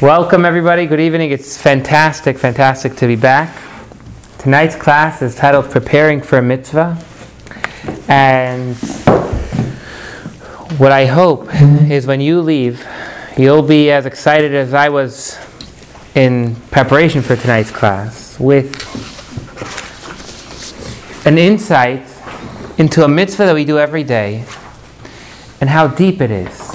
Welcome, everybody. Good evening. It's fantastic, fantastic to be back. Tonight's class is titled Preparing for a Mitzvah. And what I hope is when you leave, you'll be as excited as I was in preparation for tonight's class with an insight into a mitzvah that we do every day and how deep it is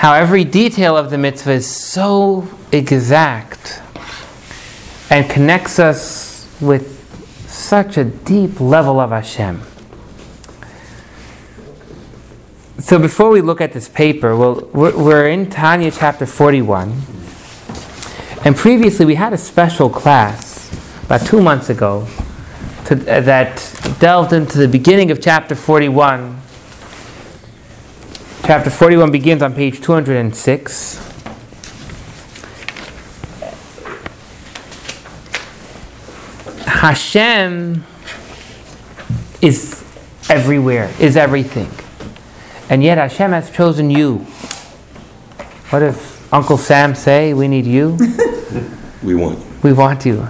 how every detail of the mitzvah is so exact and connects us with such a deep level of Hashem. So before we look at this paper, well, we're, we're in Tanya chapter 41. And previously we had a special class about two months ago to, uh, that delved into the beginning of chapter 41 Chapter 41 begins on page 206. Hashem is everywhere, is everything. And yet Hashem has chosen you. What does Uncle Sam say? We need you. We want you. We want you.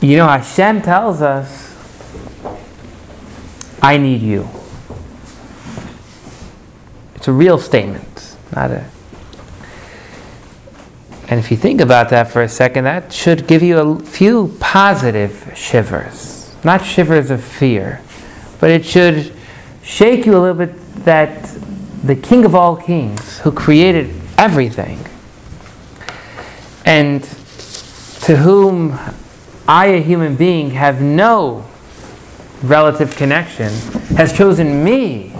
You know, Hashem tells us, I need you. A real statement, not a. And if you think about that for a second, that should give you a few positive shivers. Not shivers of fear, but it should shake you a little bit that the King of all kings, who created everything, and to whom I, a human being, have no relative connection, has chosen me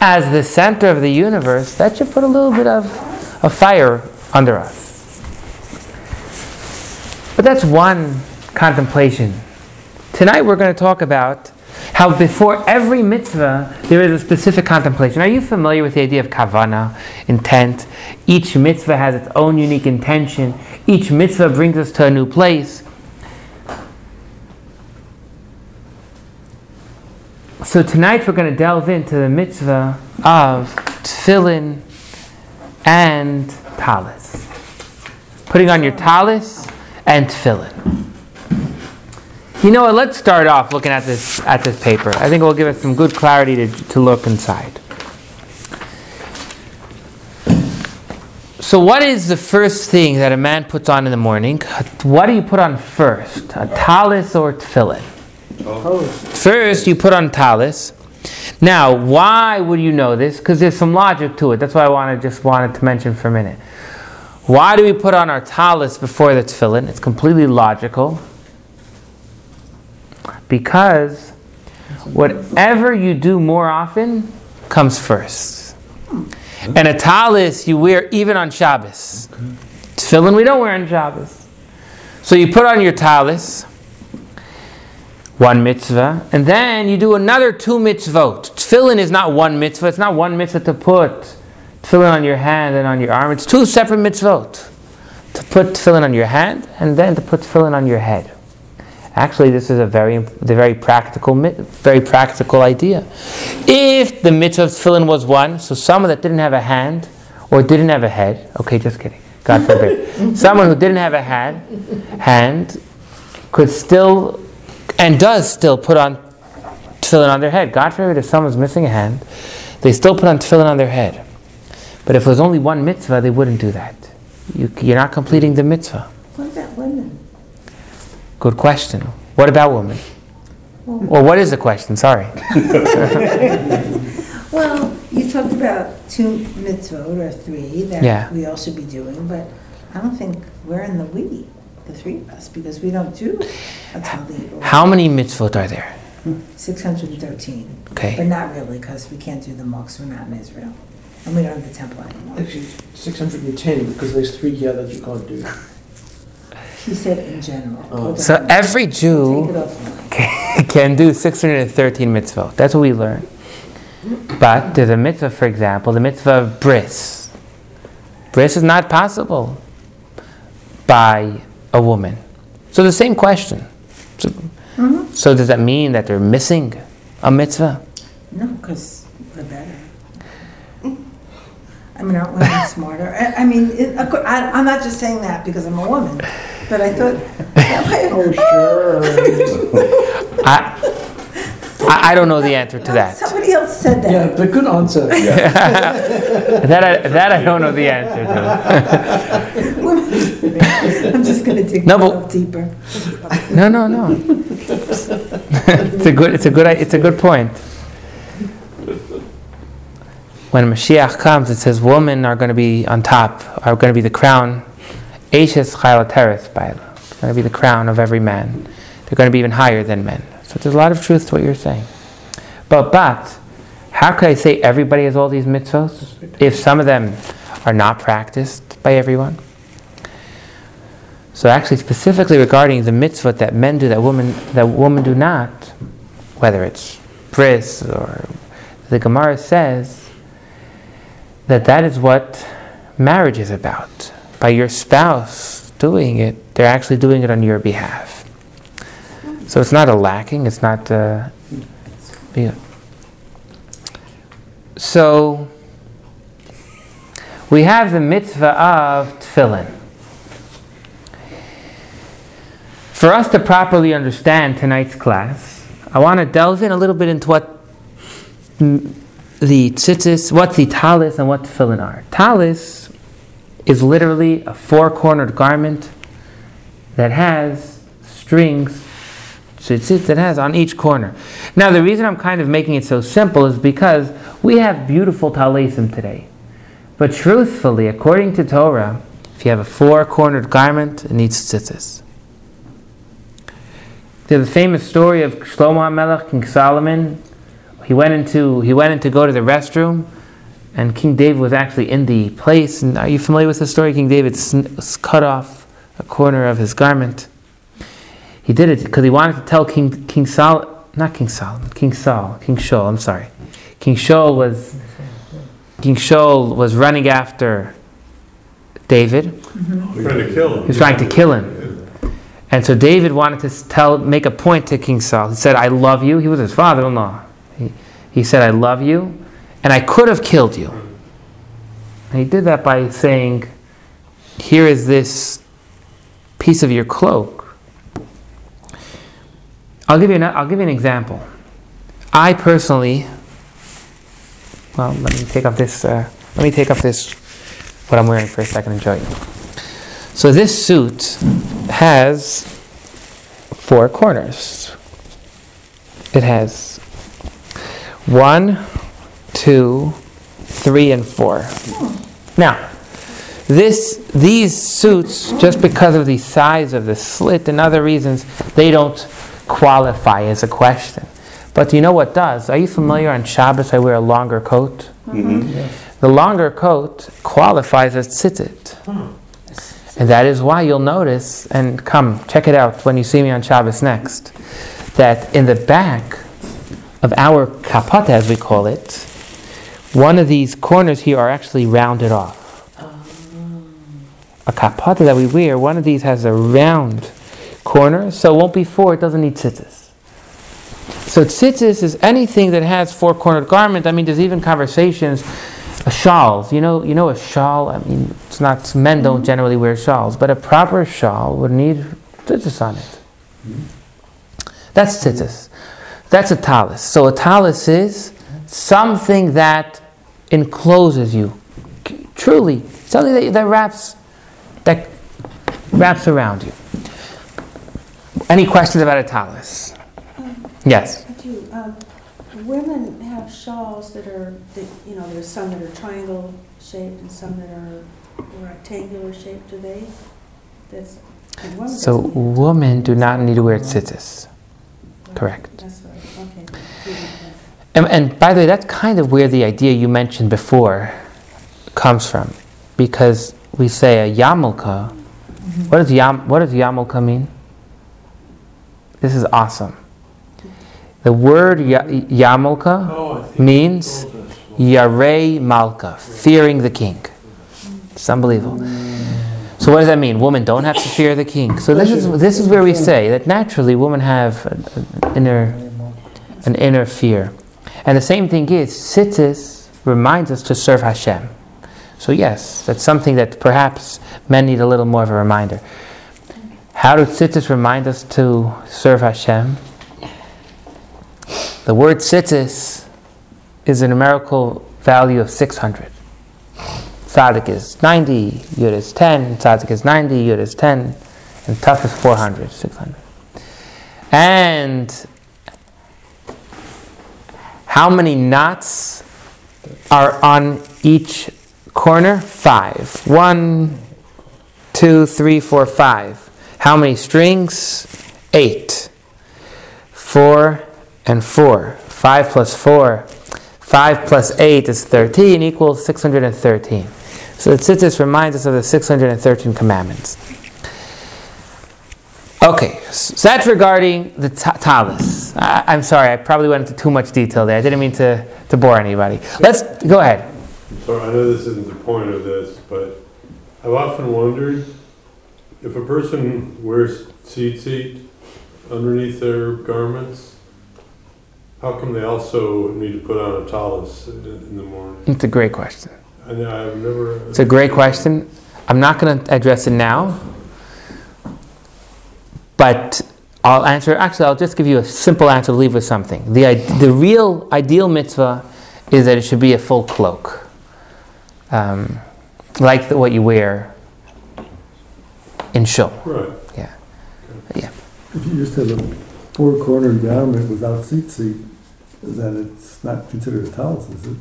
as the center of the universe, that should put a little bit of, of fire under us. But that's one contemplation. Tonight we're going to talk about how before every mitzvah there is a specific contemplation. Are you familiar with the idea of kavana, intent? Each mitzvah has its own unique intention. Each mitzvah brings us to a new place. So tonight we're going to delve into the mitzvah of tefillin and talis. Putting on your talis and tefillin. You know what? Let's start off looking at this at this paper. I think it will give us some good clarity to, to look inside. So, what is the first thing that a man puts on in the morning? What do you put on first, a talis or tefillin? First, you put on talis. Now, why would you know this? Because there's some logic to it. That's why I wanted, just wanted to mention for a minute. Why do we put on our talis before the tefillin? It's completely logical. Because whatever you do more often comes first. And a talis you wear even on Shabbos. Tefillin we don't wear on Shabbos. So you put on your talis one mitzvah, and then you do another two mitzvot. Tefillin is not one mitzvah. It's not one mitzvah to put tefillin on your hand and on your arm. It's two separate mitzvot. To put tefillin on your hand and then to put tefillin on your head. Actually, this is a very, the very practical, very practical idea. If the mitzvah of tefillin was one, so someone that didn't have a hand or didn't have a head, okay, just kidding, God forbid, someone who didn't have a hand, hand could still and does still put on tefillin on their head. God forbid if someone's missing a hand, they still put on tefillin on their head. But if it was only one mitzvah, they wouldn't do that. You, you're not completing the mitzvah. What about women? Good question. What about women? Well, or what is the question? Sorry. well, you talked about two mitzvot or three that yeah. we all should be doing, but I don't think we're in the we the three of us, because we don't do a talit. How many mitzvot are there? 613. Okay. But not really, because we can't do the mocks, we're not in Israel. And we don't have the temple anymore. Actually, 610, because there's three here that you can't do. He said in general. Oh. So every Jew Take it offline. can, can do 613 mitzvot. That's what we learn. But there's a mitzvah, for example, the mitzvah of bris. Bris is not possible by a woman. So the same question. So, Mhm. so does that mean that they're missing a mitzvah? No, because we're better. I mean, aren't women smarter? I, I mean, it, of cour- I, I'm not just saying that because I'm a woman, but I thought, Oh, sure. I, I, I don't know the answer to that. somebody else said that. Yeah, that. but good answer. Yeah. That I, that I don't know the answer to. I'm just gonna dig No, but- myself deeper. No, no, no. it's a good. It's a good. It's a good point. When Mashiach comes, it says women are going to be on top, are going to be the crown. Ashes chaylateres baila. Going to be the crown of every man. They're going to be even higher than men. So there's a lot of truth to what you're saying. But but, how could I say everybody has all these mitzvahs if some of them are not practiced by everyone? So actually, specifically regarding the mitzvah that men do that women that women do not, whether it's bris or the Gemara says that that is what marriage is about. By your spouse doing it, they're actually doing it on your behalf. So it's not a lacking. It's not. Uh, yeah. So we have the mitzvah of tefillin. For us to properly understand tonight's class, I want to delve in a little bit into what the tzitzis, what the talis, and what tefillin are. Talis is literally a four-cornered garment that has strings tzitzit that has on each corner. Now, the reason I'm kind of making it so simple is because we have beautiful talisim today. But truthfully, according to Torah, if you have a four-cornered garment, it needs tzitzis. There's a famous story of Shlomo HaMelech, King Solomon. He went into he went in to go to the restroom, and King David was actually in the place. And are you familiar with the story? King David cut off a corner of his garment. He did it because he wanted to tell King King Sol not King Solomon, King Saul, King Shaul. I'm sorry, King Shaul was King Shaul was running after David. he was Trying to kill him. He was trying to kill him. And so David wanted to tell, make a point to King Saul. He said, I love you. He was his father in law. He, he said, I love you, and I could have killed you. And he did that by saying, Here is this piece of your cloak. I'll give you an, I'll give you an example. I personally, well, let me take off this, uh, let me take off this, what I'm wearing for a second and show you. So this suit has four corners. It has one, two, three, and four. Now, this these suits, just because of the size of the slit and other reasons, they don't qualify as a question. But do you know what does? Are you familiar on Shabbos I wear a longer coat? Mm-hmm. The longer coat qualifies as tzitzit. Hmm. And that is why you'll notice, and come, check it out when you see me on Shabbos next, that in the back of our kapata, as we call it, one of these corners here are actually rounded off. Oh. A kapata that we wear, one of these has a round corner, so it won't be four, it doesn't need tzitzis. So tzitzis is anything that has four-cornered garment. I mean, there's even conversations uh, shawls. You know, you know a shawl. I mean, it's not men don't generally wear shawls, but a proper shawl would need tzitzis on it. That's tzitzis. That's a talis. So a talis is something that encloses you, truly something that, that wraps that wraps around you. Any questions about a talis? Yes. I do. Um, Women have shawls that are, that, you know, there's some that are triangle shaped and some that are rectangular shaped, do they? That's, women So women do not need to wear tzitzis. Correct. That's right, okay. And, and by the way, that's kind of where the idea you mentioned before comes from, because we say a yarmulke. What does yam? What does yarmulke mean? This is awesome. The word ya- yarmulke Oh, means you told us. yarei malka, fearing the king. It's unbelievable. So what does that mean? Women don't have to fear the king. So this is this is where we say that naturally women have an inner an inner fear. And the same thing is, tzitzis reminds us to serve Hashem. So, yes, that's something that perhaps men need a little more of a reminder. How do tzitzis remind us to serve Hashem? The word tzitzis is a numerical value of 600. Tzaddik is 90, Yud is 10, Tzaddik is 90, Yud is 10, and Tuf is 400, 600. And how many knots are on each corner? Five. One, two, three, four, five. How many strings? Eight. Four and four. Five plus four. Five plus eight is 13 equals 613. So the tzitzis reminds us of the 613 commandments. Okay, so that's regarding the ta- talis. I, I'm sorry, I probably went into too much detail there. I didn't mean to, to bore anybody. Let's go ahead. So I know this isn't the point of this, but I've often wondered if a person wears tzitzit underneath their garments, how come they also need to put on a tallis in, in the morning? It's a great question. And I've never. It's a great question. I'm not going to address it now, but I'll answer. Actually, I'll just give you a simple answer to leave with something. The, the real ideal mitzvah is that it should be a full cloak, um, like the, what you wear in shul. Right. Yeah. Okay. Yeah. If you just have a four-cornered garment without tzitzit, then it's not considered a talus, is it?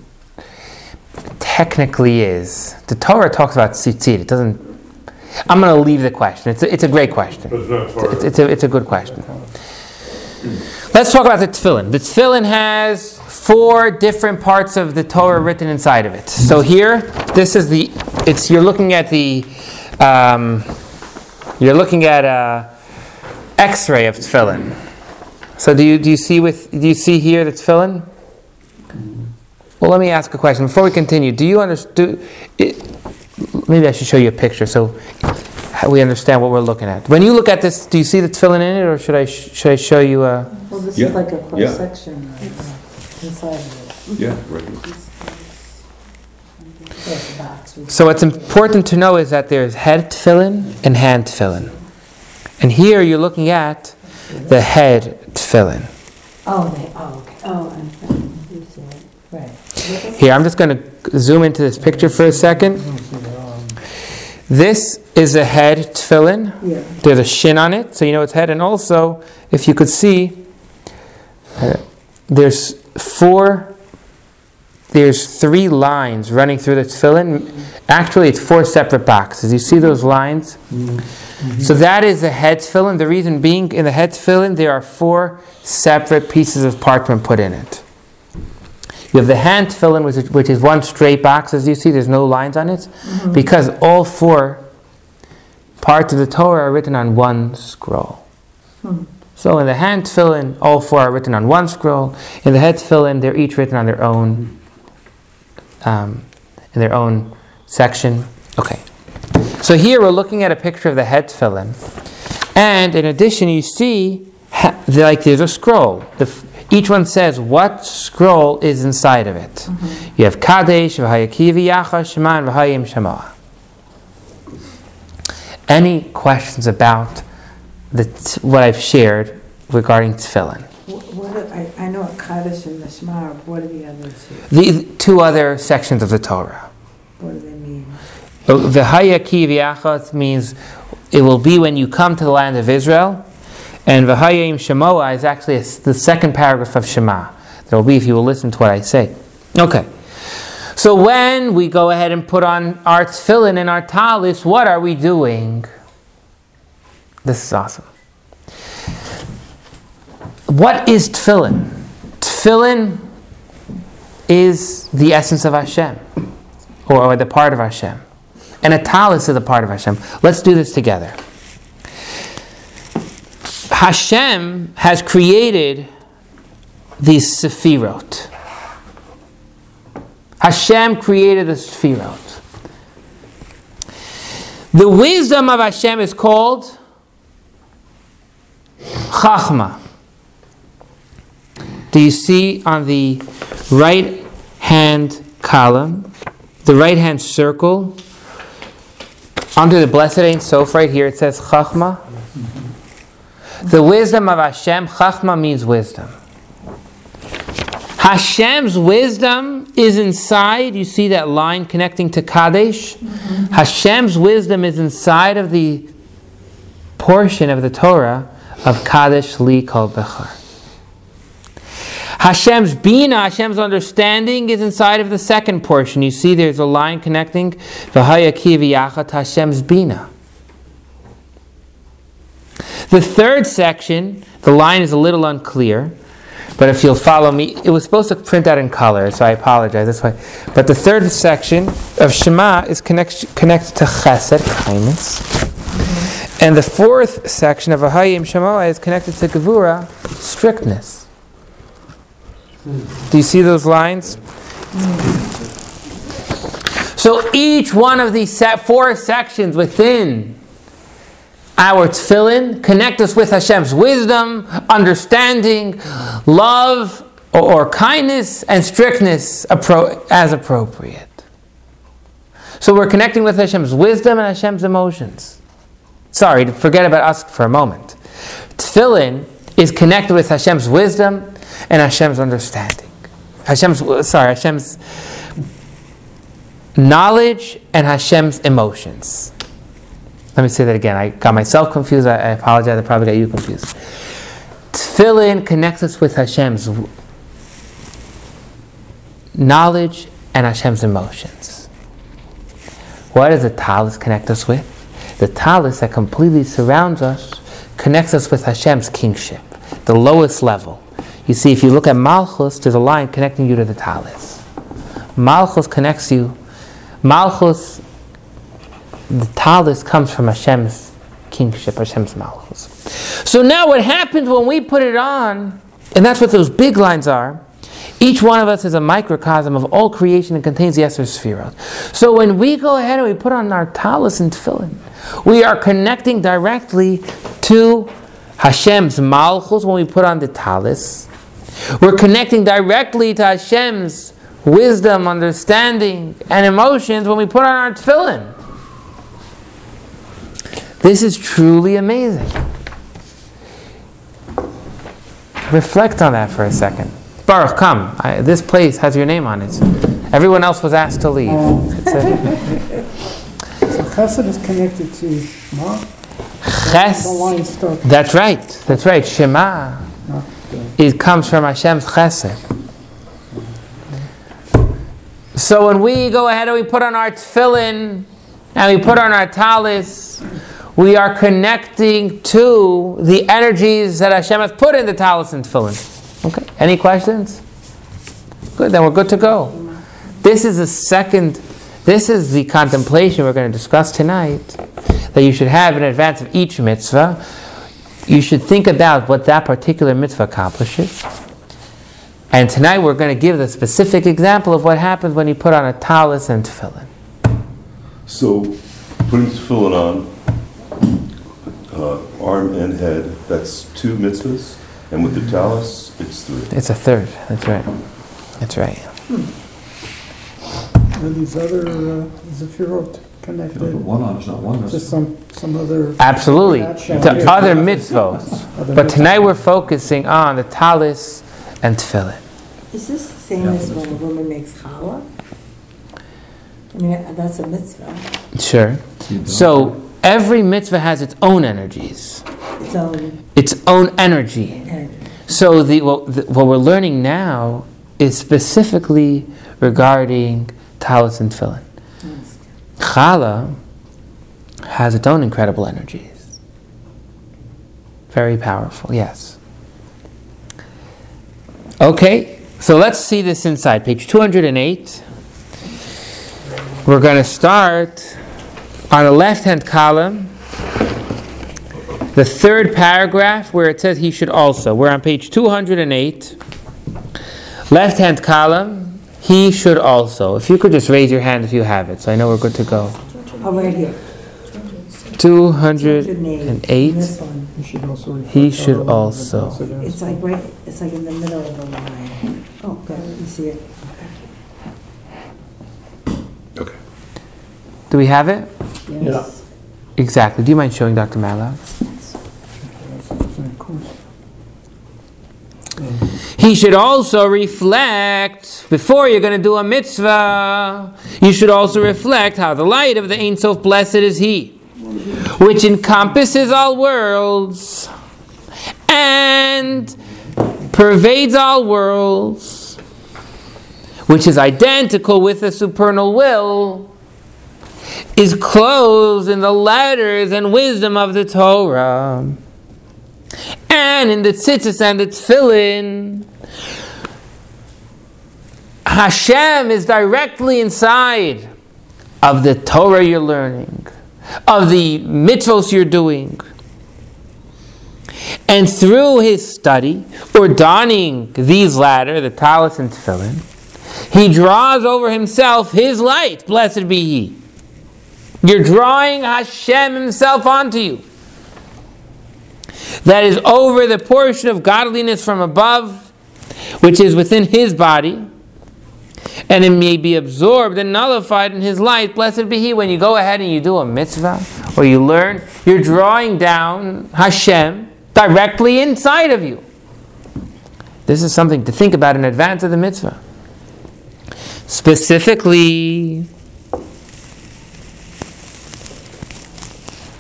Technically, is the Torah talks about tzitzit. It doesn't. I'm going to leave the question. It's a, it's a great question. It's It's, it's, a, it's a good question. Let's talk about the tefillin. The tefillin has four different parts of the Torah written inside of it. So here, this is the. It's you're looking at the. Um, you're looking at a X-ray of tefillin. So do you do you see with do you see here the tefillin? Well, let me ask a question before we continue. Do you understand? Maybe I should show you a picture so we understand what we're looking at. When you look at this, do you see the tefillin in it, or should I sh- should I show you a? Well, this Yeah, is like a yeah. cross-section of, uh, inside of it. Yeah, right. There's a box with- So what's important to know is that there's head tefillin and hand tefillin, and here you're looking at the head tefillin. Oh, they, oh, okay, Oh, I'm it, right. Here, I'm just going to zoom into this picture for a second. This is a head tefillin. Yeah, There's a shin on it, so you know it's head. And also, if you could see, uh, there's four, there's three lines running through the tefillin. Actually, it's four separate boxes. You see those lines? So that is the head tefillin. The reason being, in the head tefillin, there are four separate pieces of parchment put in it. You have the hand tefillin, which is, which is one straight box, as you see. There's no lines on it, mm-hmm. because all four parts of the Torah are written on one scroll. Hmm. So in the hand tefillin, all four are written on one scroll. In the head tefillin, they're each written on their own, um, in their own section. Okay. So here we're looking at a picture of the head tefillin, and in addition, you see ha- like there's a scroll. The, f- each one says what scroll is inside of it. You have Kadesh, V'hayakiv Yacha, Shema, and V'hayim Shema. Any questions about the t- what I've shared regarding tefillin? Wh- what, I, I and the what are the others here? The two other sections of the Torah. What do they mean? Oh, V'hayakiv Yachat means it will be when you come to the land of Israel, and V'hayim Shemoah is actually the second paragraph of Shema. There will be if you will listen to what I say. Okay. So when we go ahead and put on our tefillin and our talis, what are we doing? This is awesome. What is tefillin? Tefillin is the essence of Hashem, or, or the part of Hashem. And a talis is a part of Hashem. Let's do this together. Hashem has created these sefirot. Hashem created the sefirot. The wisdom of Hashem is called Chachma. Do you see on the right hand column? the right hand circle, under the blessed Ein Sof right here, it says Chachma. The wisdom of Hashem, Chachma means wisdom. Hashem's wisdom is inside. You see that line connecting to Kadesh? Mm-hmm. Hashem's wisdom is inside of the portion of the Torah of Kadesh Li Kol Bechor. Hashem's Bina, Hashem's understanding is inside of the second portion. You see there's a line connecting V'hayaki v'yachat Hashem's Bina. The third section, the line is a little unclear, but if you'll follow me, it was supposed to print out in color, so I apologize. That's why. But the third section of Shema is connect, connected to Chesed, kindness. And the fourth section of Ahayim Shemoah is connected to Gevura, strictness. Do you see those lines? So each one of these se- four sections within our tefillin connect us with Hashem's wisdom, understanding, love, or, or kindness, and strictness appro- as appropriate. So we're connecting with Hashem's wisdom and Hashem's emotions. Sorry, to forget about us for a moment. Tefillin is connected with Hashem's wisdom and Hashem's understanding. Hashem's uh, sorry, Hashem's knowledge and Hashem's emotions. Let me say that again. I got myself confused. I, I apologize. I probably got you confused. Tefillin connects us with Hashem's knowledge and Hashem's emotions. What does the talis connect us with? The talis that completely surrounds us connects us with Hashem's kingship, the lowest level. You see, if you look at Malchus, there's a line connecting you to the talis. Malchus connects you. Malchus the talis comes from Hashem's kingship, Hashem's malchus. So now what happens when we put it on, and that's what those big lines are, each one of us is a microcosm of all creation and contains the Eser Sefirot. So when we go ahead and we put on our talis and tefillin, we are connecting directly to Hashem's malchus when we put on the talis. We're connecting directly to Hashem's wisdom, understanding, and emotions when we put on our tefillin. This is truly amazing. Reflect on that for a second. Baruch, come. I, this place has your name on it. Everyone else was asked to leave. So chesed is connected to Shema. Ches- The line starts. That's right. That's right. Shema. the- It comes from Hashem's chesed. So when we go ahead and we put on our tefillin and we put on our talis, we are connecting to the energies that Hashem has put in the talis and tefillin. Okay. Any questions? Good. Then we're good to go. This is the second. This is the contemplation we're going to discuss tonight that you should have in advance of each mitzvah. You should think about what that particular mitzvah accomplishes. And tonight we're going to give the specific example of what happens when you put on a talis and tefillin. So, putting tefillin on, uh, arm and head, that's two mitzvahs, and with the talus, it's three. It's a third. That's right. That's right. And these other uh, Sefirot connected one on, it's not one, to some, some other? Absolutely. Not To here. other mitzvot. other But tonight we're focusing on the talis and tefillin. Is this the same as when a woman makes challah? I mean, that's a mitzvah, Sure. So every mitzvah has its own energies, its own its own energy. energy. So the what, the, what we're learning now is specifically regarding talis and tefillin. Challah has its own incredible energies. Very powerful, yes. Okay, so let's see this inside. Page 208. We're going to start on the left hand column, the third paragraph where it says he should also. We're on page 208. Left hand column, he should also. If you could just raise your hand if you have it, so I know we're good to go. Oh, right here. 208. This one. You should also refer He to should other ones that also. also. It's like right, it's like in the middle of the line. Oh, good, you see it? Okay, Do we have it? Yeah. Exactly. Do you mind showing Dr. Mallow? Of course. He should also reflect, before you're going to do a mitzvah, you should also reflect how the light of the Ein Sof blessed is He, which encompasses all worlds and pervades all worlds, which is identical with the supernal will, is clothed in the letters and wisdom of the Torah and in the tzitzis and the tefillin, Hashem is directly inside of the Torah you're learning, of the mitzvos you're doing. And through his study, or donning these latter, the talis and tefillin, he draws over himself his light, blessed be he. You're drawing Hashem himself onto you that is over the portion of godliness from above, which is within his body, and it may be absorbed and nullified in his light. Blessed be he. When you go ahead and you do a mitzvah or you learn, you're drawing down Hashem directly inside of you. This is something to think about in advance of the mitzvah. Specifically,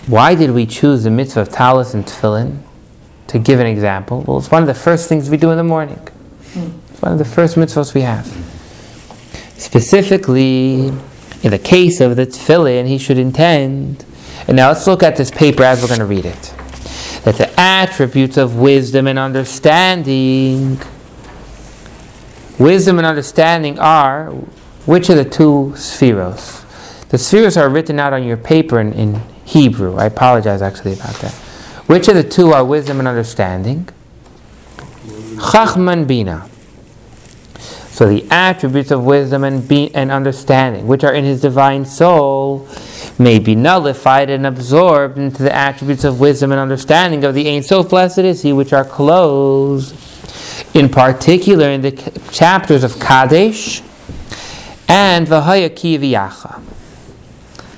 Why did we choose the mitzvah of talis and tefillin? To give an example, well, it's one of the first things we do in the morning. It's one of the first mitzvahs we have. Specifically, in the case of the tefillin, he should intend. And now let's look at this paper as we're going to read it. That the attributes of wisdom and understanding, wisdom and understanding are which are the two sefiros? The sefiros are written out on your paper in, in Hebrew. I apologize actually about that. Which of the two are wisdom and understanding? Chachman Bina. So the attributes of wisdom and, be- and understanding, which are in his divine soul, may be nullified and absorbed into the attributes of wisdom and understanding of the Ein Sof blessed is he, which are closed, in particular in the chapters of Kadesh and Vahaya.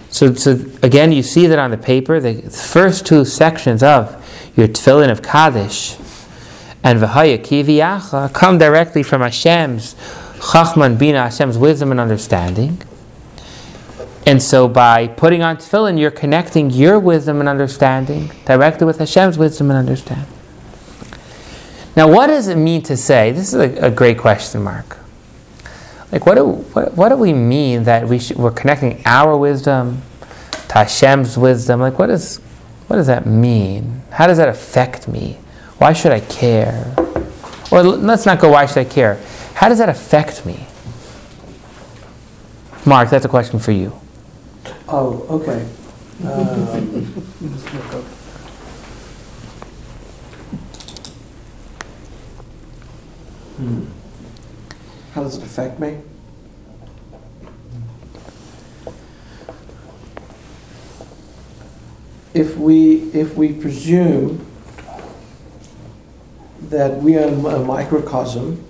So, so again, you see that on the paper, the first two sections of your tefillin of Kadesh and V'haya Kiviyacha come directly from Hashem's Chachman Bina, Hashem's wisdom and understanding. And so by putting on tefillin, you're connecting your wisdom and understanding directly with Hashem's wisdom and understanding. Now, what does it mean to say? This is a, a great question mark. Like, what do, what, what do we mean that we should, we're connecting our wisdom to Hashem's wisdom? Like, what, is, what does that mean? How does that affect me? Why should I care? Or let's not go, why should I care? How does that affect me? Mark, that's a question for you. Oh, okay. Um, Just look up. hmm. How does it affect me? If we, if we presume that we are a microcosm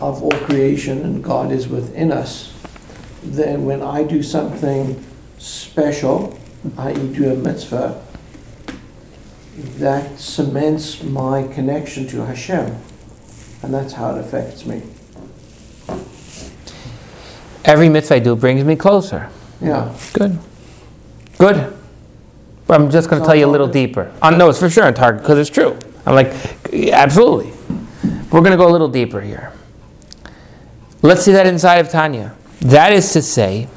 of all creation and God is within us, then when I do something special, i.e., do a mitzvah, that cements my connection to Hashem, and that's how it affects me. Every mitzvah I do brings me closer. Yeah. Good. Good. I'm just going to tell you a little deeper. Uh, no, it's for sure on target because it's true. I'm like, absolutely. We're going to go a little deeper here. Let's see that inside of Tanya. That is to say,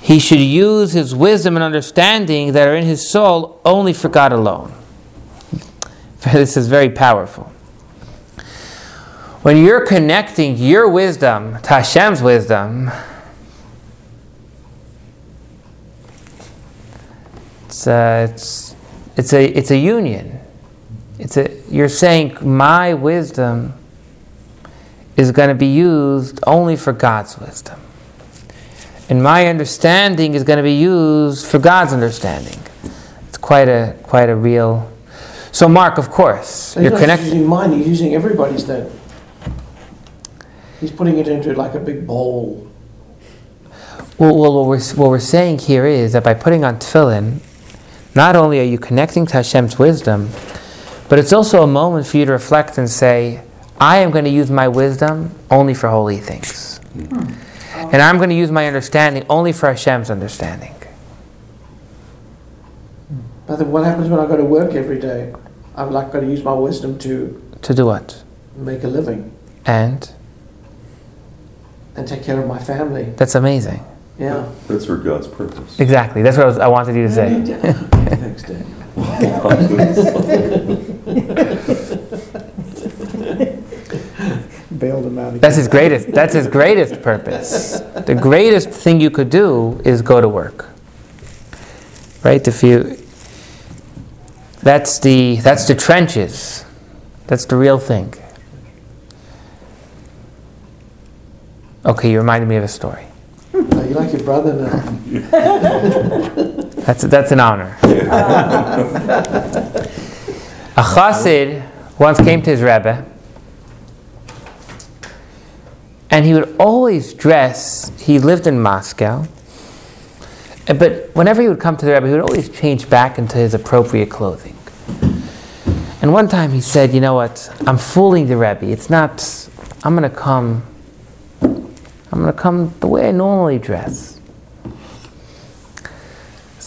he should use his wisdom and understanding that are in his soul only for God alone. This is very powerful. When you're connecting your wisdom to Hashem's wisdom, it's a, it's, it's a, it's a union. It's a, you're saying my wisdom is going to be used only for God's wisdom. And my understanding is going to be used for God's understanding. It's quite a, quite a real. So, Mark, of course, He's you're not just using mine, he's using everybody's then. He's putting it into like a big bowl. Well, well what, we're, what we're saying here is that by putting on tefillin, not only are you connecting to Hashem's wisdom, but it's also a moment for you to reflect and say, I am going to use my wisdom only for holy things. Hmm. And I'm going to use my understanding only for Hashem's understanding. Hmm. But then what happens when I go to work every day? I'm like going to use my wisdom to To do what? make a living And and take care of my family. that's amazing. Yeah. That's for God's purpose. Exactly. That's what I, was, I wanted you to say. Thanks, Daniel. Bailed them out again. That's his greatest. That's his greatest purpose. The greatest thing you could do is go to work. Right? If you. That's the that's the trenches. That's the real thing. Okay, you reminded me of a story. Oh, you like your brother now. That's that's an honor. a chassid once came to his rebbe, and he would always dress. He lived in Moscow, but whenever he would come to the rebbe, he would always change back into his appropriate clothing. And one time he said, "You know what? I'm fooling the rebbe. It's not. I'm going to come. I'm going to come the way I normally dress."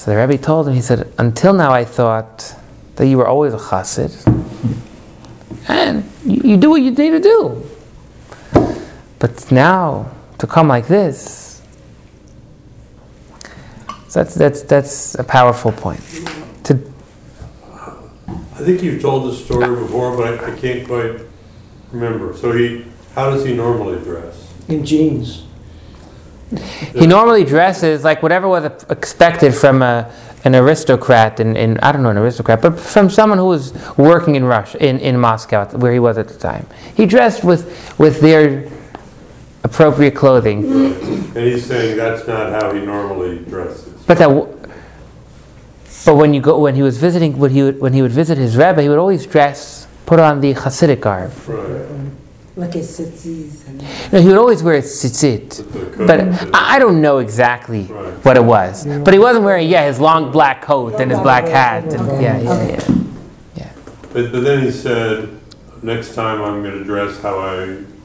So the Rebbe told him, he said, Until now I thought that you were always a chassid. And you, you do what you need to do. But now, to come like this, so that's, that's, that's a powerful point. To, I think you've told this story before, but I, I can't quite remember. So he, how does he normally dress? In jeans. he normally dresses like whatever was expected from a, an aristocrat, in, in, I don't know an aristocrat, but from someone who was working in Russia, in, in Moscow, where he was at the time. He dressed with, with their appropriate clothing. And he's saying that's not how he normally dresses. But that, w- but when you go, when he was visiting, when he would, when he would visit his rebbe, he would always dress, put on the Hasidic garb. Right. Like his tzitzis and. No, he would always wear a tzitzit. With the coat But I I don't know exactly Right. what it was. But he wasn't wearing, yeah, his long black coat and his black hat. And, yeah, yeah, yeah. But, but then he said, next time I'm gonna dress how I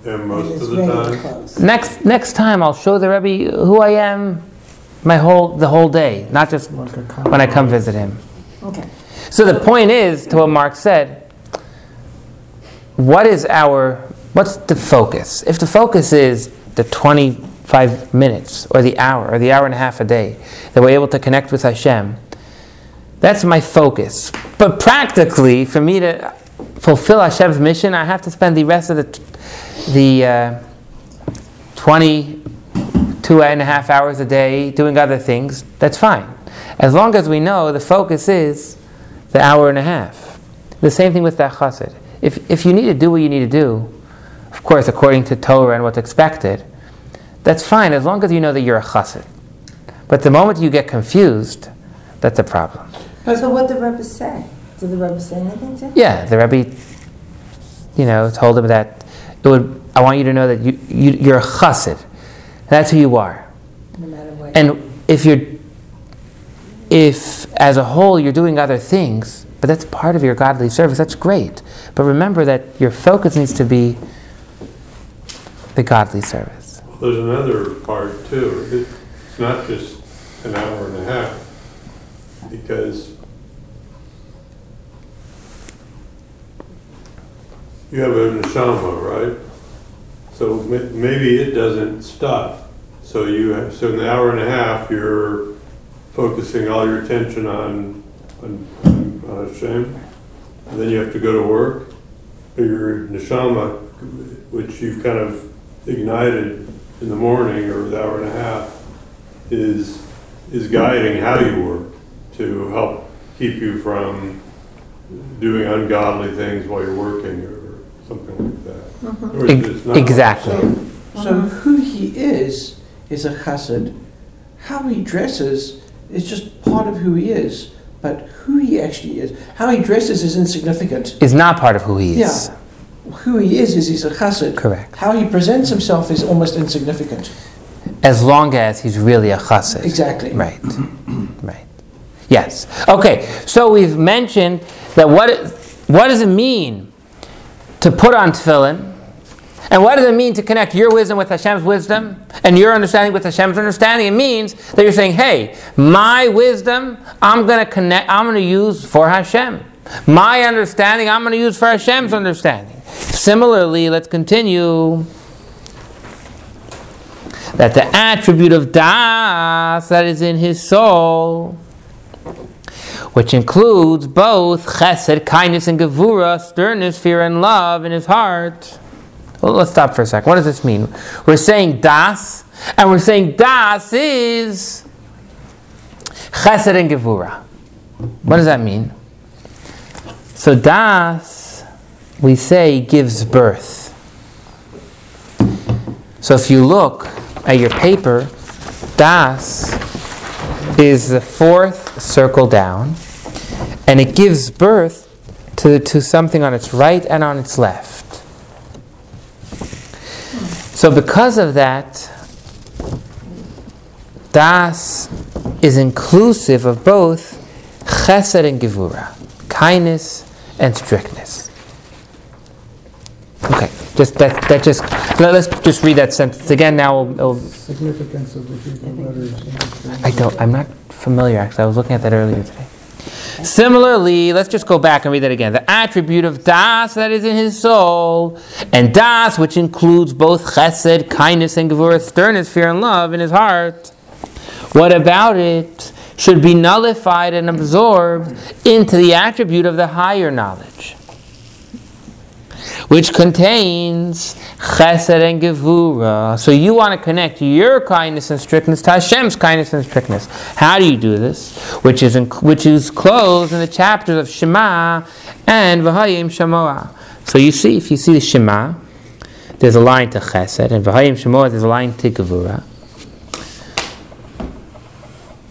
am most of the time. clothes. Next, next time I'll show the rebbe who I am, my whole, the whole day, not just when I come visit him. Okay. So the point is, to what Mark said, what is our, what's the focus? If the focus is the 25 minutes, or the hour, or the hour and a half a day, that we're able to connect with Hashem, that's my focus. But practically, for me to fulfill Hashem's mission, I have to spend the rest of the, the uh, 22 and a half hours a day doing other things. That's fine. As long as we know the focus is the hour and a half. The same thing with that chassid. If, if you need to do what you need to do, of course, according to Torah and what's expected, that's fine as long as you know that you're a chassid. But the moment you get confused, that's a problem. So what did the Rebbe say? Did the Rebbe say anything to him? Yeah, the Rebbe, you know, told him that it would. I want you to know that you, you you're a chassid. That's who you are. No matter what. And if you're, if as a whole you're doing other things, but that's part of your godly service, that's great. But remember that your focus needs to be the godly service. Well, There's another part too. It's not just an hour and a half. Because you have a neshama, right? So maybe it doesn't stop. So you have, so in the hour and a half, you're focusing all your attention on, on, on Hashem. And then you have to go to work. Your neshama, which you've kind of ignited in the morning or the hour and a half, is, is guiding how you work to help keep you from doing ungodly things while you're working or something like that. Mm-hmm. Or it's- it's not- Exactly. So, so uh-huh. who he is is a chassid. How he dresses is just part of who he is. But who he actually is, how he dresses is insignificant. Is not part of who he is. Yeah. Who he is is he's a chassid. Correct. How he presents himself is almost insignificant. As long as he's really a chassid. Exactly. Right. Right. Yes. Okay. So we've mentioned that what it, what does it mean to put on tefillin, and what does it mean to connect your wisdom with Hashem's wisdom and your understanding with Hashem's understanding? It means that you're saying, "Hey, my wisdom, I'm going to connect. I'm going to use for Hashem. My understanding, I'm going to use for Hashem's understanding." Similarly, let's continue that the attribute of das that is in his soul, which includes both chesed, kindness, and gevura, sternness, fear, and love in his heart. Well, let's stop for a second. What does this mean? We're saying das, and we're saying das is chesed and gevura. What does that mean? So das, we say, gives birth. So if you look at your paper, das is the fourth circle down, and it gives birth to, to something on its right and on its left. So because of that, das is inclusive of both chesed and gevura, kindness and strictness. Just that, that just let, us just read that sentence again. Now, we'll, it'll- Significance of the Hebrew letters. I don't. I'm not familiar. Actually, I was looking at that earlier today. Similarly, let's just go back and read that again. The attribute of das that is in his soul, and das which includes both chesed, kindness, and gevurah, sternness, fear, and love in his heart. What about it should be nullified and absorbed into the attribute of the higher knowledge, which contains chesed and gevura. So you want to connect your kindness and strictness to Hashem's kindness and strictness. How do you do this? Which is in, which is closed in the chapters of Shema and V'hayim Shamoah. So you see, if you see the Shema, there's a line to chesed, and V'hayim Shamoah there's a line to gevura.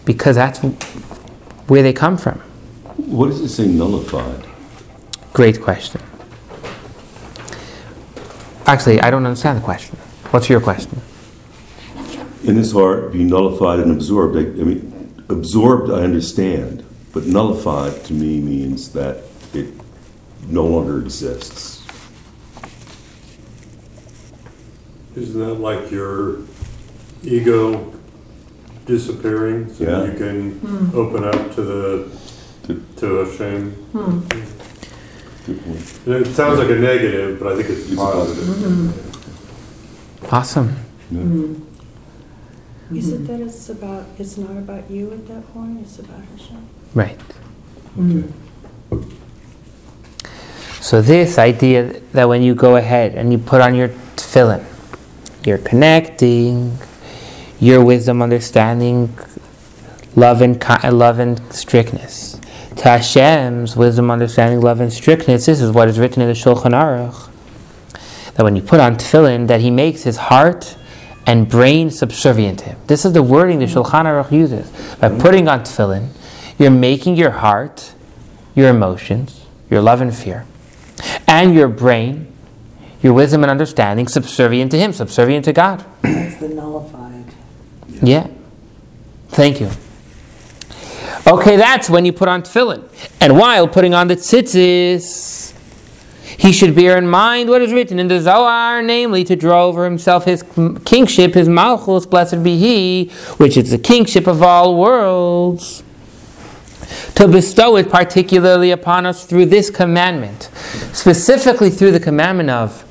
Because that's where they come from. What does it say nullified? Great question. Actually, I don't understand the question. What's your question? In his heart, be nullified and absorbed. I, I mean, absorbed, I understand, but nullified to me means that it no longer exists. Isn't that like your ego disappearing so Yeah. you can hmm. open up to the to Hashem? Good point. It sounds like a negative, but I think it's It's a positive. Mm-hmm. Awesome. Mm-hmm. Is it mm-hmm. that it's about, it's not about you at that point, it's about Hashem? Right. Okay. So this idea that when you go ahead and you put on your tefillin, you're connecting your wisdom, understanding, love and ki- love and strictness to Hashem's wisdom, understanding, love and strictness. This is what is written in the Shulchan Aruch. That when you put on tefillin, that he makes his heart and brain subservient to him. This is the wording the Shulchan Aruch uses. By putting on tefillin, you're making your heart, your emotions, your love and fear, and your brain, your wisdom and understanding subservient to him, subservient to God. That's the nullified. Yeah. Thank you. Okay, that's when you put on tefillin. And while putting on the tzitzis, he should bear in mind what is written in the Zohar, namely to draw over himself his kingship, his malchus, blessed be he, which is the kingship of all worlds. To bestow it particularly upon us through this commandment, specifically through the commandment of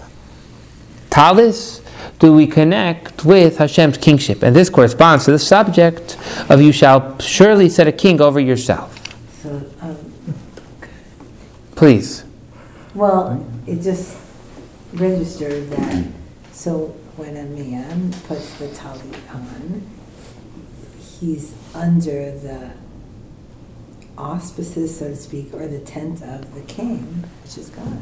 Talis, do we connect with Hashem's kingship. And this corresponds to the subject of you shall surely set a king over yourself. So, um, Please. well, it just registered that, so when a man puts the tali on, he's under the auspices, so to speak, or the tent of the king, which is God.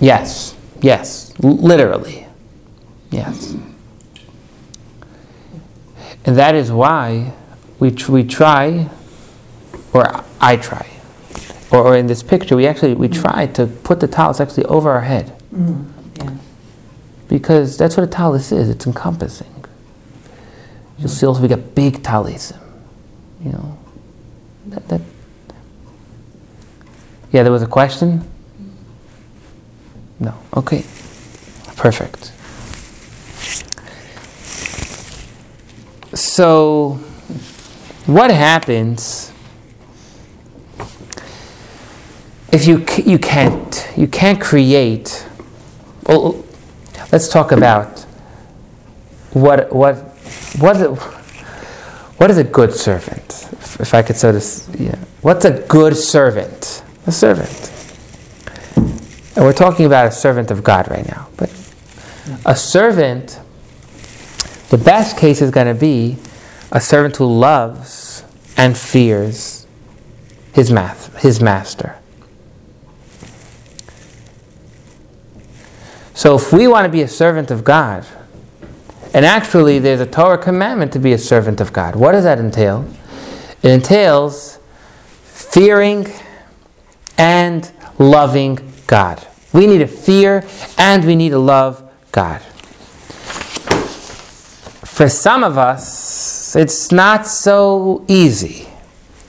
Yes. Yes. Literally. Yes. And that is why we, tr- we try, or I try, or, or in this picture, we actually we mm. try to put the towels actually over our head. Mm, yeah, because that's what a talis is. It's encompassing. You'll see also we got big talis. You know, that, that. Yeah, there was a question. No. Okay. Perfect. So, what happens if you you can't you can't create? Well, let's talk about what what what is, what is a good servant? If I could so to yeah, what's a good servant? A servant. And we're talking about a servant of God right now, but a servant. The best case is going to be a servant who loves and fears his, math, his master. So, if we want to be a servant of God, and actually there's a Torah commandment to be a servant of God, what does that entail? It entails fearing and loving God. We need to fear and we need to love God. For some of us, it's not so easy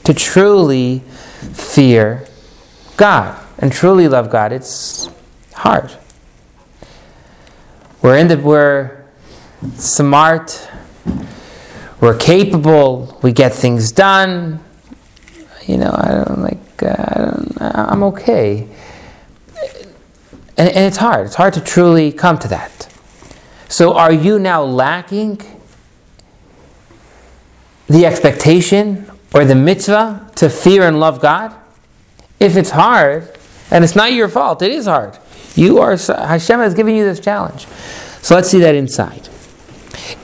to truly fear God and truly love God. It's hard. We're in the we're smart, we're capable, we get things done. You know, I don't like uh, I don't, I'm okay. And, and it's hard. It's hard to truly come to that. So, are you now lacking the expectation or the mitzvah to fear and love God? If it's hard, and it's not your fault, it is hard. You are Hashem has given you this challenge. So let's see that inside.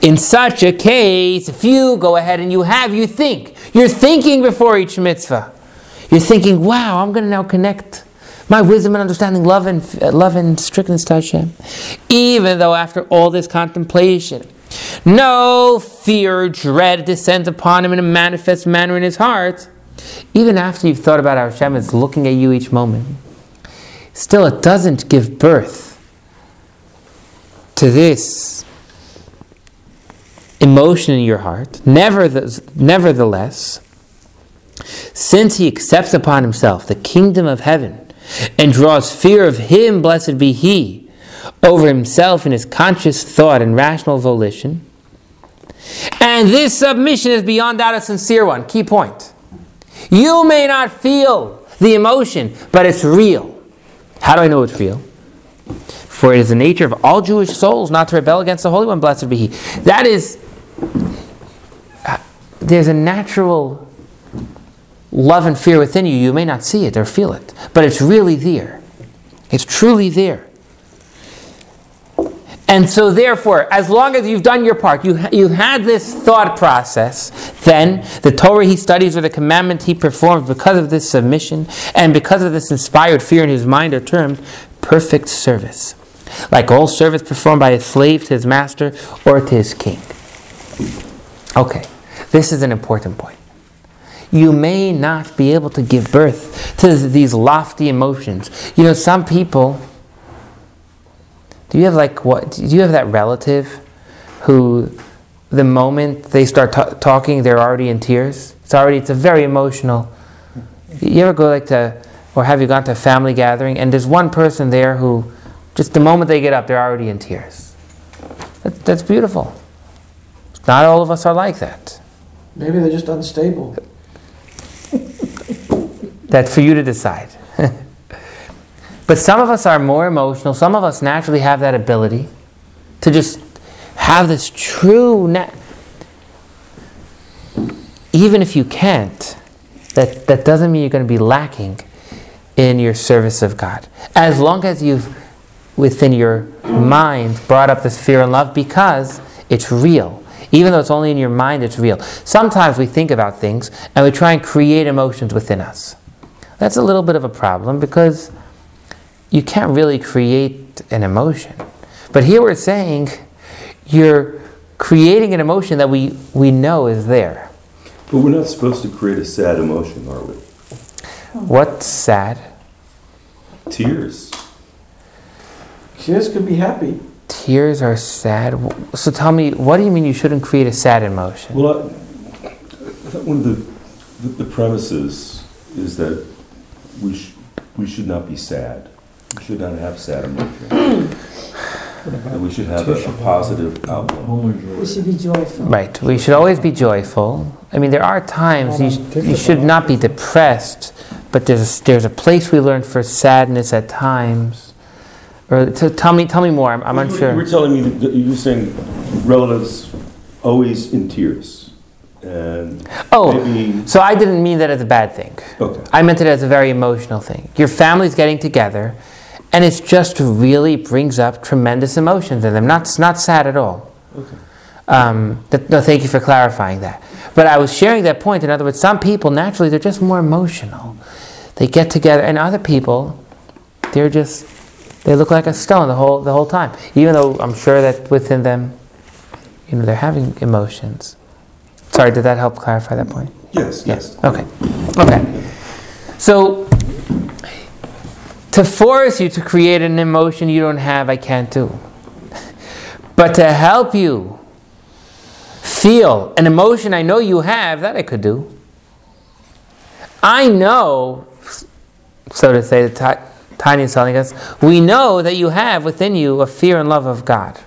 In such a case, if you go ahead and you have, you think, you're thinking before each mitzvah. You're thinking, wow, I'm going to now connect my wisdom and understanding, love and love and strictness to Hashem. Even though after all this contemplation, no fear dread descends upon him in a manifest manner in his heart, even after you've thought about how Hashem is looking at you each moment, still it doesn't give birth to this emotion in your heart. Nevertheless, since he accepts upon himself the kingdom of heaven and draws fear of him, blessed be he, over himself in his conscious thought and rational volition, and this submission is beyond doubt a sincere one. Key point. You may not feel the emotion, but it's real. How do I know it's real? For it is the nature of all Jewish souls not to rebel against the Holy One, blessed be He. That is, there's a natural love and fear within you. You may not see it or feel it, but it's really there. It's truly there. And so, therefore, as long as you've done your part, you, you've had this thought process, then the Torah he studies or the commandment he performs because of this submission and because of this inspired fear in his mind are termed perfect service. Like all service performed by a slave to his master or to his king. Okay, this is an important point. You may not be able to give birth to these lofty emotions. You know, some people do you have like what? Do you have that relative who, the moment they start ta- talking, they're already in tears? It's already. It's a very emotional. You ever go like to, or have you gone to a family gathering and there's one person there who, just the moment they get up, they're already in tears. That, that's beautiful. Not all of us are like that. Maybe they're just unstable. That's for you to decide. But some of us are more emotional. Some of us naturally have that ability to just have this true. Na- Even if you can't, that, that doesn't mean you're going to be lacking in your service of God. As long as you've, within your mind, brought up this fear and love because it's real. Even though it's only in your mind, it's real. Sometimes we think about things and we try and create emotions within us. That's a little bit of a problem because you can't really create an emotion. But here we're saying you're creating an emotion that we, we know is there. But we're not supposed to create a sad emotion, are we? What's sad? Tears. Kids could be happy. tears are sad. So tell me, what do you mean you shouldn't create a sad emotion? Well, I, I thought one of the, the, the premises is that we, sh- we should not be sad. We should not have sad emotions. And we should have a, a positive outlook. We should be joyful. Right. We should always be joyful. I mean, there are times you, sh- you should not be depressed, but there's a, there's a place we learn for sadness at times. Or so tell me, tell me more. I'm, I'm You were- You were unsure. telling me that you were saying relatives always in tears. And Oh, maybe, so I didn't mean that as a bad thing. okay. I meant it as a very emotional thing. Your family's getting together, and it just really brings up tremendous emotions in them. Not not sad at all. Okay. Um, th- no, thank you for clarifying that. But I was sharing that point. In other words, some people naturally they're just more emotional. They get together, and other people, they're just they look like a stone the whole the whole time. Even though I'm sure that within them, you know, they're having emotions. Sorry, did that help clarify that point? Yes, yes. Okay. Okay. So, to force you to create an emotion you don't have, I can't do. But to help you feel an emotion I know you have, that I could do. I know, so to say, Tanya is telling us, we know that you have within you a fear and love of God.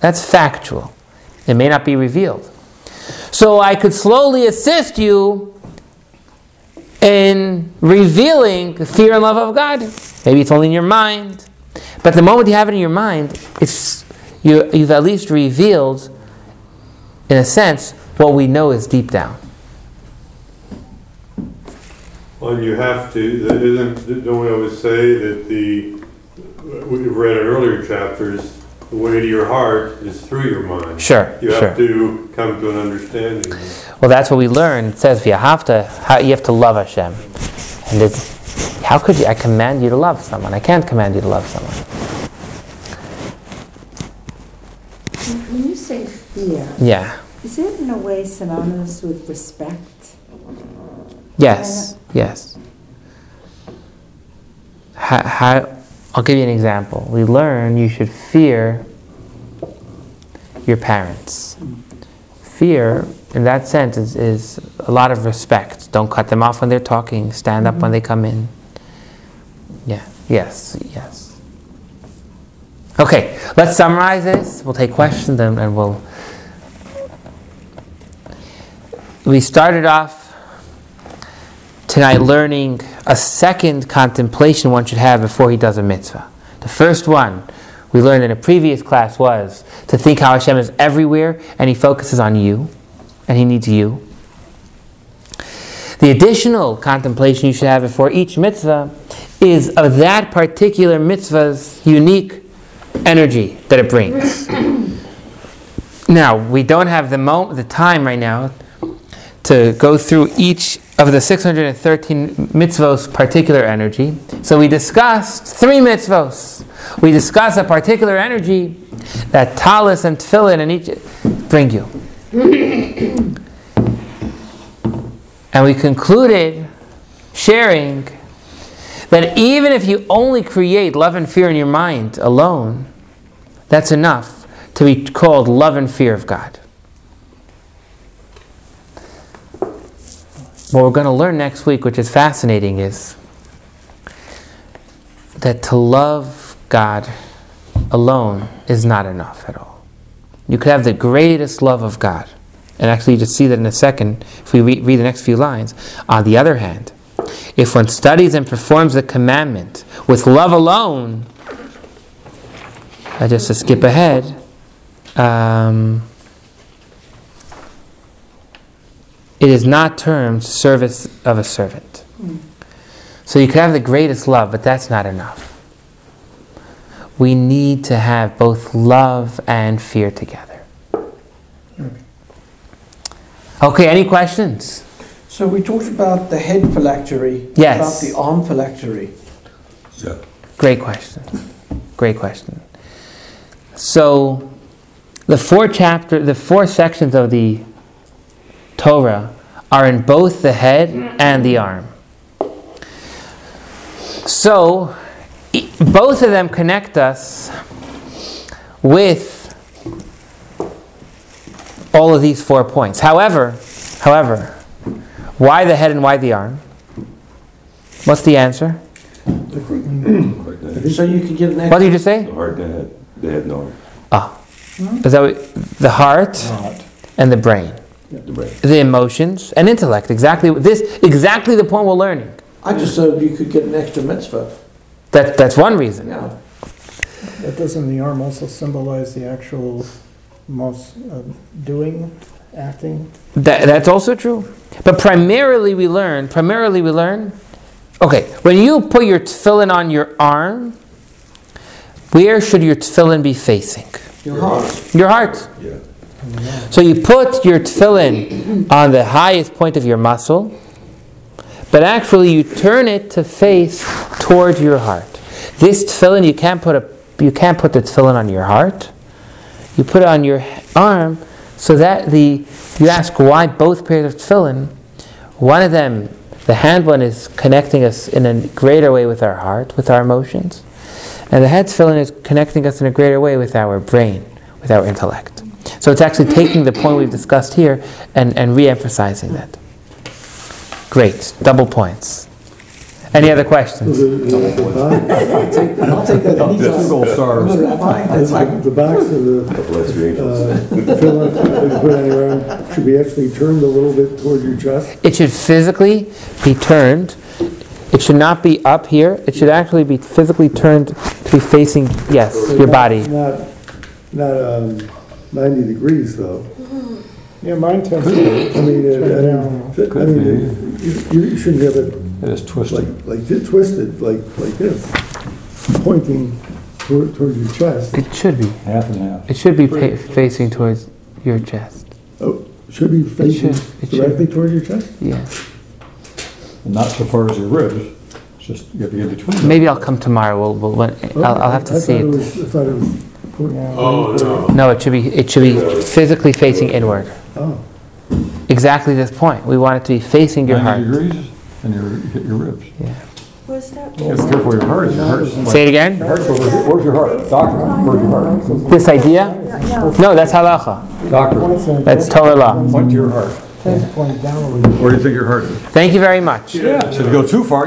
That's factual. It may not be revealed. So I could slowly assist you in revealing the fear and love of God. Maybe it's only in your mind. But the moment you have it in your mind, it's you, you've at least revealed, in a sense, what we know is deep down. Well, you have to, isn't, don't we always say that the, we've read in earlier chapters, the way to your heart is through your mind. Sure, You sure. have to come to an understanding. Well, that's what we learn. It says you have to, you have to love Hashem. And it's, how could you? I command you to love someone. I can't command you to love someone. When you say fear, Yeah. is it in a way synonymous with respect? Yes, yes. How, how, I'll give you an example. We learn you should fear your parents. Fear, in that sense, is, is a lot of respect. Don't cut them off when they're talking, stand up when mm-hmm. they come in. Yeah, yes, yes. Okay, let's summarize this. We'll take questions and, and we'll. We started off tonight learning a second contemplation one should have before he does a mitzvah. The first one we learned in a previous class was to think how Hashem is everywhere and he focuses on you and he needs you. The additional contemplation you should have before each mitzvah is of that particular mitzvah's unique energy that it brings. now, we don't have the, mo- the time right now to go through each of the 613 mitzvos particular energy. So we discussed three mitzvos. We discussed a particular energy that talis and tefillin and each bring you. And we concluded sharing that even if you only create love and fear in your mind alone, that's enough to be called love and fear of God. What we're going to learn next week, which is fascinating, is that to love God alone is not enough at all. You could have the greatest love of God. And actually, you just see that in a second if we re- read the next few lines. On the other hand, if one studies and performs the commandment with love alone, uh, just to skip ahead, um, it is not termed service of a servant. So you could have the greatest love, but that's not enough. We need to have both love and fear together. Okay, any questions? So we talked about the head phylactery. Yes. About the arm phylactery. Yeah. Great question. Great question. So, the four chapter, the four sections of the Torah are in both the head and the arm. So, both of them connect us with all of these four points. However, however, why the head and why the arm? What's the answer? Heart and the head. So you could get an What extra, did you just say? The heart and the head, the head and the heart, Ah, is that what, the heart and the brain, the brain. the emotions and intellect? Exactly this. Exactly the point we're learning. I just said you could get an extra mitzvah, That that's one reason. yeah. But doesn't the arm also symbolize the actual most uh, doing, acting? That, that's also true. But primarily we learn, primarily we learn, okay, when you put your tefillin on your arm, where should your tefillin be facing? Your heart. Your heart. Yeah. So you put your tefillin on the highest point of your muscle, but actually you turn it to face towards your heart. This tefillin, you can't put a, you can't put the tefillin on your heart. You put it on your arm, so that the you ask why both pairs of tefillin. One of them, the hand one, is connecting us in a greater way with our heart, with our emotions, and the head tefillin is connecting us in a greater way with our brain, with our intellect. So it's actually taking the point we've discussed here and, and re-emphasizing that. Great, double points. Any other questions? I'll take that anytime. Gold stars. I'm a rabbi, that's like, The box of the, Bless your angels. uh, fill in, that put on your arm, should be actually turned a little bit toward your chest? It should physically be turned. It should not be up here. It should actually be physically turned to be facing, yes, your body. Not, not, um, ninety degrees though. Yeah, mine tends I to mean, uh, I turn down. mean, I mean, you, you shouldn't have it It is like, twisted. like thi- twisted, like, like this, pointing toward, toward your chest. It should be. Half and half. It should be pa- facing towards your chest. Oh, should be facing should, it should. directly toward your chest? Yes. Not so far as your ribs, it's just you have to get between them. Maybe I'll come tomorrow. We'll, we'll, when- I'll, I'll have to I see thought it. was- I thought it was. Pointing- Oh, no. No, it should be. It should be physically facing inward. Oh, Exactly this point. We want it to be facing your 90 heart. degrees, and you hit your ribs. Was that? You gotta be careful with your heart. Your heart's like- Say it again. Heart's over here. Where's your heart? Doctor, where's your heart? This idea? No, that's halacha. Doctor, That's Torah law. point to your heart. Point down a. Where do you think your heart is? Thank you very much. Yeah. So if you go too far,